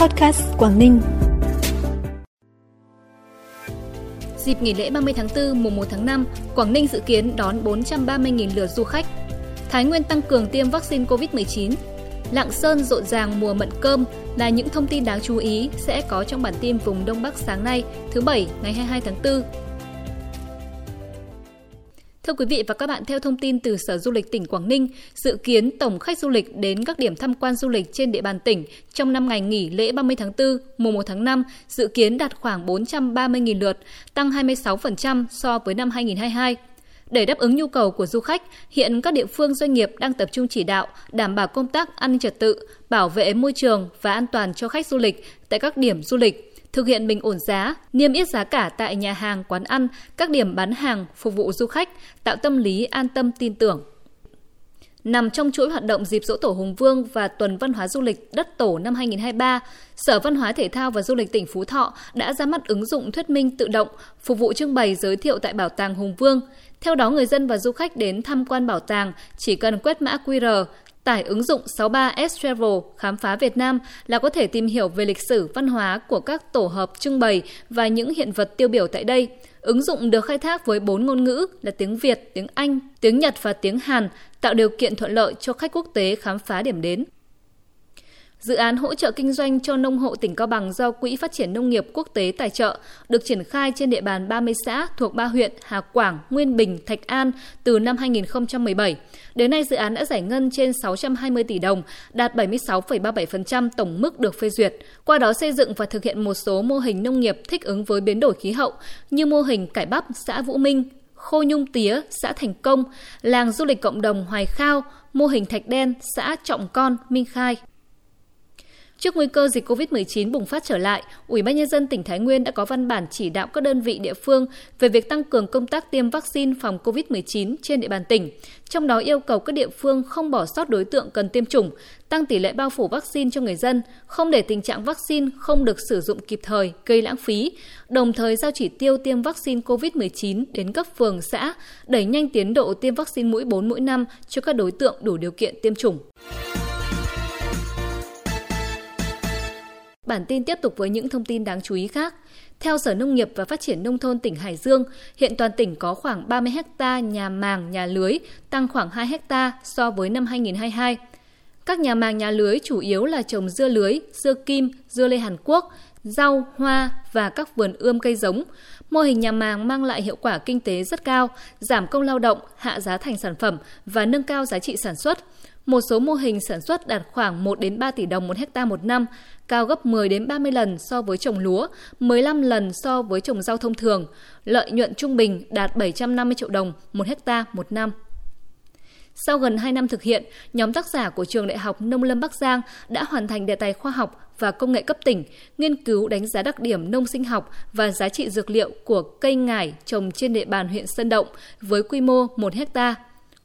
Podcast Quảng Ninh. Dịp nghỉ lễ 30 tháng 4 mùng 1 tháng 5, Quảng Ninh dự kiến đón 430.000 lượt du khách. Thái Nguyên tăng cường tiêm vaccine COVID-19. Lạng Sơn rộn ràng mùa mận cơm là những thông tin đáng chú ý sẽ có trong bản tin vùng Đông Bắc sáng nay, thứ Bảy, ngày 22 tháng 4 Thưa quý vị và các bạn, theo thông tin từ Sở Du lịch tỉnh Quảng Ninh, dự kiến tổng khách du lịch đến các điểm tham quan du lịch trên địa bàn tỉnh trong năm ngày nghỉ lễ 30 tháng 4, mùa 1 tháng 5 dự kiến đạt khoảng 430.000 lượt, tăng 26% so với năm 2022. Để đáp ứng nhu cầu của du khách, hiện các địa phương doanh nghiệp đang tập trung chỉ đạo đảm bảo công tác an ninh trật tự, bảo vệ môi trường và an toàn cho khách du lịch tại các điểm du lịch thực hiện bình ổn giá, niêm yết giá cả tại nhà hàng, quán ăn, các điểm bán hàng phục vụ du khách, tạo tâm lý an tâm tin tưởng. Nằm trong chuỗi hoạt động dịp dỗ tổ Hùng Vương và tuần văn hóa du lịch đất tổ năm 2023, Sở Văn hóa Thể thao và Du lịch tỉnh Phú Thọ đã ra mắt ứng dụng thuyết minh tự động phục vụ trưng bày giới thiệu tại Bảo tàng Hùng Vương. Theo đó, người dân và du khách đến tham quan bảo tàng chỉ cần quét mã QR, Tải ứng dụng 63S Travel khám phá Việt Nam là có thể tìm hiểu về lịch sử văn hóa của các tổ hợp trưng bày và những hiện vật tiêu biểu tại đây. Ứng dụng được khai thác với bốn ngôn ngữ là tiếng Việt, tiếng Anh, tiếng Nhật và tiếng Hàn, tạo điều kiện thuận lợi cho khách quốc tế khám phá điểm đến. Dự án hỗ trợ kinh doanh cho nông hộ tỉnh Cao Bằng do Quỹ Phát triển Nông nghiệp Quốc tế tài trợ được triển khai trên địa bàn 30 xã thuộc ba huyện Hà Quảng, Nguyên Bình, Thạch An từ năm 2017. Đến nay, dự án đã giải ngân trên 620 tỷ đồng, đạt 76,37% tổng mức được phê duyệt. Qua đó xây dựng và thực hiện một số mô hình nông nghiệp thích ứng với biến đổi khí hậu như mô hình cải bắp xã Vũ Minh, Khô Nhung Tía, xã Thành Công, làng du lịch cộng đồng Hoài Khao, mô hình Thạch Đen, xã Trọng Con, Minh Khai. Trước nguy cơ dịch COVID-19 bùng phát trở lại, Ủy ban nhân dân tỉnh Thái Nguyên đã có văn bản chỉ đạo các đơn vị địa phương về việc tăng cường công tác tiêm vaccine phòng COVID-19 trên địa bàn tỉnh. Trong đó yêu cầu các địa phương không bỏ sót đối tượng cần tiêm chủng, tăng tỷ lệ bao phủ vaccine cho người dân, không để tình trạng vaccine không được sử dụng kịp thời gây lãng phí, đồng thời giao chỉ tiêu tiêm vaccine COVID-19 đến cấp phường xã, đẩy nhanh tiến độ tiêm vaccine mũi 4 mũi năm cho các đối tượng đủ điều kiện tiêm chủng. Bản tin tiếp tục với những thông tin đáng chú ý khác. Theo Sở Nông nghiệp và Phát triển Nông thôn tỉnh Hải Dương, hiện toàn tỉnh có khoảng 30 ha nhà màng, nhà lưới, tăng khoảng 2 ha so với năm 2022. Các nhà màng nhà lưới chủ yếu là trồng dưa lưới, dưa kim, dưa lê Hàn Quốc, rau, hoa và các vườn ươm cây giống. Mô hình nhà màng mang lại hiệu quả kinh tế rất cao, giảm công lao động, hạ giá thành sản phẩm và nâng cao giá trị sản xuất. Một số mô hình sản xuất đạt khoảng 1 đến 3 tỷ đồng một hecta một năm, cao gấp 10 đến 30 lần so với trồng lúa, 15 lần so với trồng rau thông thường. Lợi nhuận trung bình đạt 750 triệu đồng một hecta một năm. Sau gần 2 năm thực hiện, nhóm tác giả của Trường Đại học Nông lâm Bắc Giang đã hoàn thành đề tài khoa học và công nghệ cấp tỉnh, nghiên cứu đánh giá đặc điểm nông sinh học và giá trị dược liệu của cây ngải trồng trên địa bàn huyện Sơn Động với quy mô 1 hecta.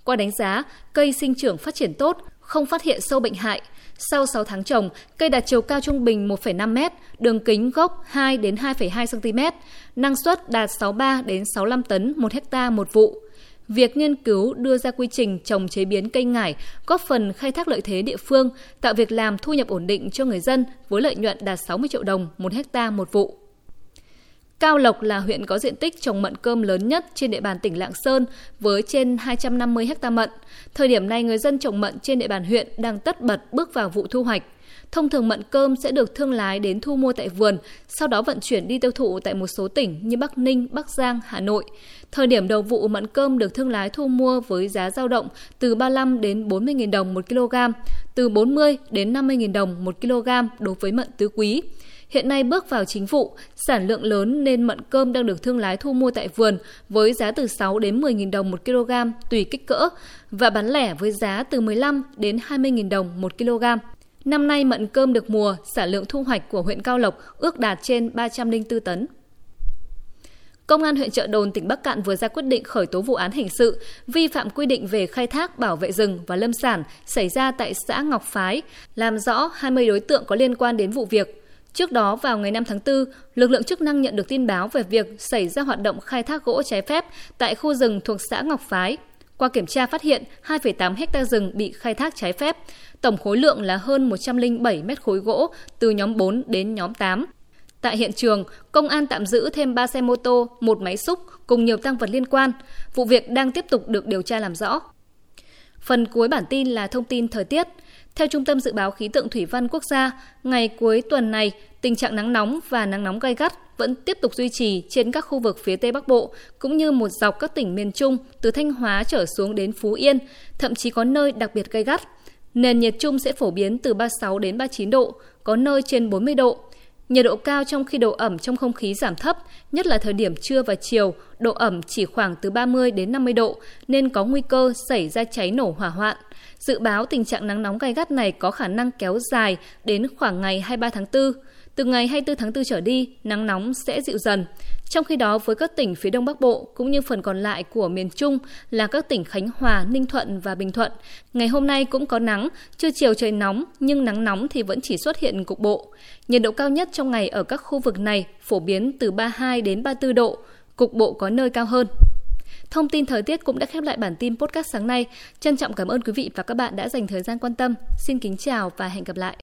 Qua đánh giá, cây sinh trưởng phát triển tốt, không phát hiện sâu bệnh hại. Sau 6 tháng trồng, cây đạt chiều cao trung bình 1,5 m, đường kính gốc 2 đến 2,2 cm, năng suất đạt 63 đến 65 tấn một hecta một vụ. Việc nghiên cứu đưa ra quy trình trồng chế biến cây ngải góp phần khai thác lợi thế địa phương, tạo việc làm thu nhập ổn định cho người dân với lợi nhuận đạt 60 triệu đồng một hecta một vụ. Cao Lộc là huyện có diện tích trồng mận cơm lớn nhất trên địa bàn tỉnh Lạng Sơn với trên 250 ha mận. Thời điểm này người dân trồng mận trên địa bàn huyện đang tất bật bước vào vụ thu hoạch. Thông thường mận cơm sẽ được thương lái đến thu mua tại vườn, sau đó vận chuyển đi tiêu thụ tại một số tỉnh như Bắc Ninh, Bắc Giang, Hà Nội. Thời điểm đầu vụ mận cơm được thương lái thu mua với giá dao động từ 35 đến 40 000 đồng một kg, từ 40 đến 50 000 đồng một kg đối với mận tứ quý. Hiện nay bước vào chính vụ, sản lượng lớn nên mận cơm đang được thương lái thu mua tại vườn với giá từ 6 đến 10.000 đồng một kg tùy kích cỡ và bán lẻ với giá từ 15 đến 20.000 đồng một kg. Năm nay mận cơm được mùa, sản lượng thu hoạch của huyện Cao Lộc ước đạt trên 304 tấn. Công an huyện Trợ Đồn, tỉnh Bắc Cạn vừa ra quyết định khởi tố vụ án hình sự vi phạm quy định về khai thác, bảo vệ rừng và lâm sản xảy ra tại xã Ngọc Phái, làm rõ 20 đối tượng có liên quan đến vụ việc. Trước đó, vào ngày 5 tháng 4, lực lượng chức năng nhận được tin báo về việc xảy ra hoạt động khai thác gỗ trái phép tại khu rừng thuộc xã Ngọc Phái. Qua kiểm tra phát hiện 2,8 hecta rừng bị khai thác trái phép, tổng khối lượng là hơn 107 mét khối gỗ từ nhóm 4 đến nhóm 8. Tại hiện trường, công an tạm giữ thêm 3 xe mô tô, một máy xúc cùng nhiều tăng vật liên quan. Vụ việc đang tiếp tục được điều tra làm rõ. Phần cuối bản tin là thông tin thời tiết. Theo Trung tâm Dự báo Khí tượng Thủy văn Quốc gia, ngày cuối tuần này, tình trạng nắng nóng và nắng nóng gai gắt vẫn tiếp tục duy trì trên các khu vực phía Tây Bắc Bộ, cũng như một dọc các tỉnh miền Trung từ Thanh Hóa trở xuống đến Phú Yên, thậm chí có nơi đặc biệt gai gắt. Nền nhiệt trung sẽ phổ biến từ 36 đến 39 độ, có nơi trên 40 độ. Nhiệt độ cao trong khi độ ẩm trong không khí giảm thấp, nhất là thời điểm trưa và chiều, độ ẩm chỉ khoảng từ 30 đến 50 độ nên có nguy cơ xảy ra cháy nổ hỏa hoạn. Dự báo tình trạng nắng nóng gai gắt này có khả năng kéo dài đến khoảng ngày 23 tháng 4. Từ ngày 24 tháng 4 trở đi, nắng nóng sẽ dịu dần. Trong khi đó, với các tỉnh phía Đông Bắc Bộ cũng như phần còn lại của miền Trung là các tỉnh Khánh Hòa, Ninh Thuận và Bình Thuận, ngày hôm nay cũng có nắng, trưa chiều trời nóng nhưng nắng nóng thì vẫn chỉ xuất hiện cục bộ. Nhiệt độ cao nhất trong ngày ở các khu vực này phổ biến từ 32 đến 34 độ, cục bộ có nơi cao hơn. Thông tin thời tiết cũng đã khép lại bản tin podcast sáng nay. Trân trọng cảm ơn quý vị và các bạn đã dành thời gian quan tâm. Xin kính chào và hẹn gặp lại.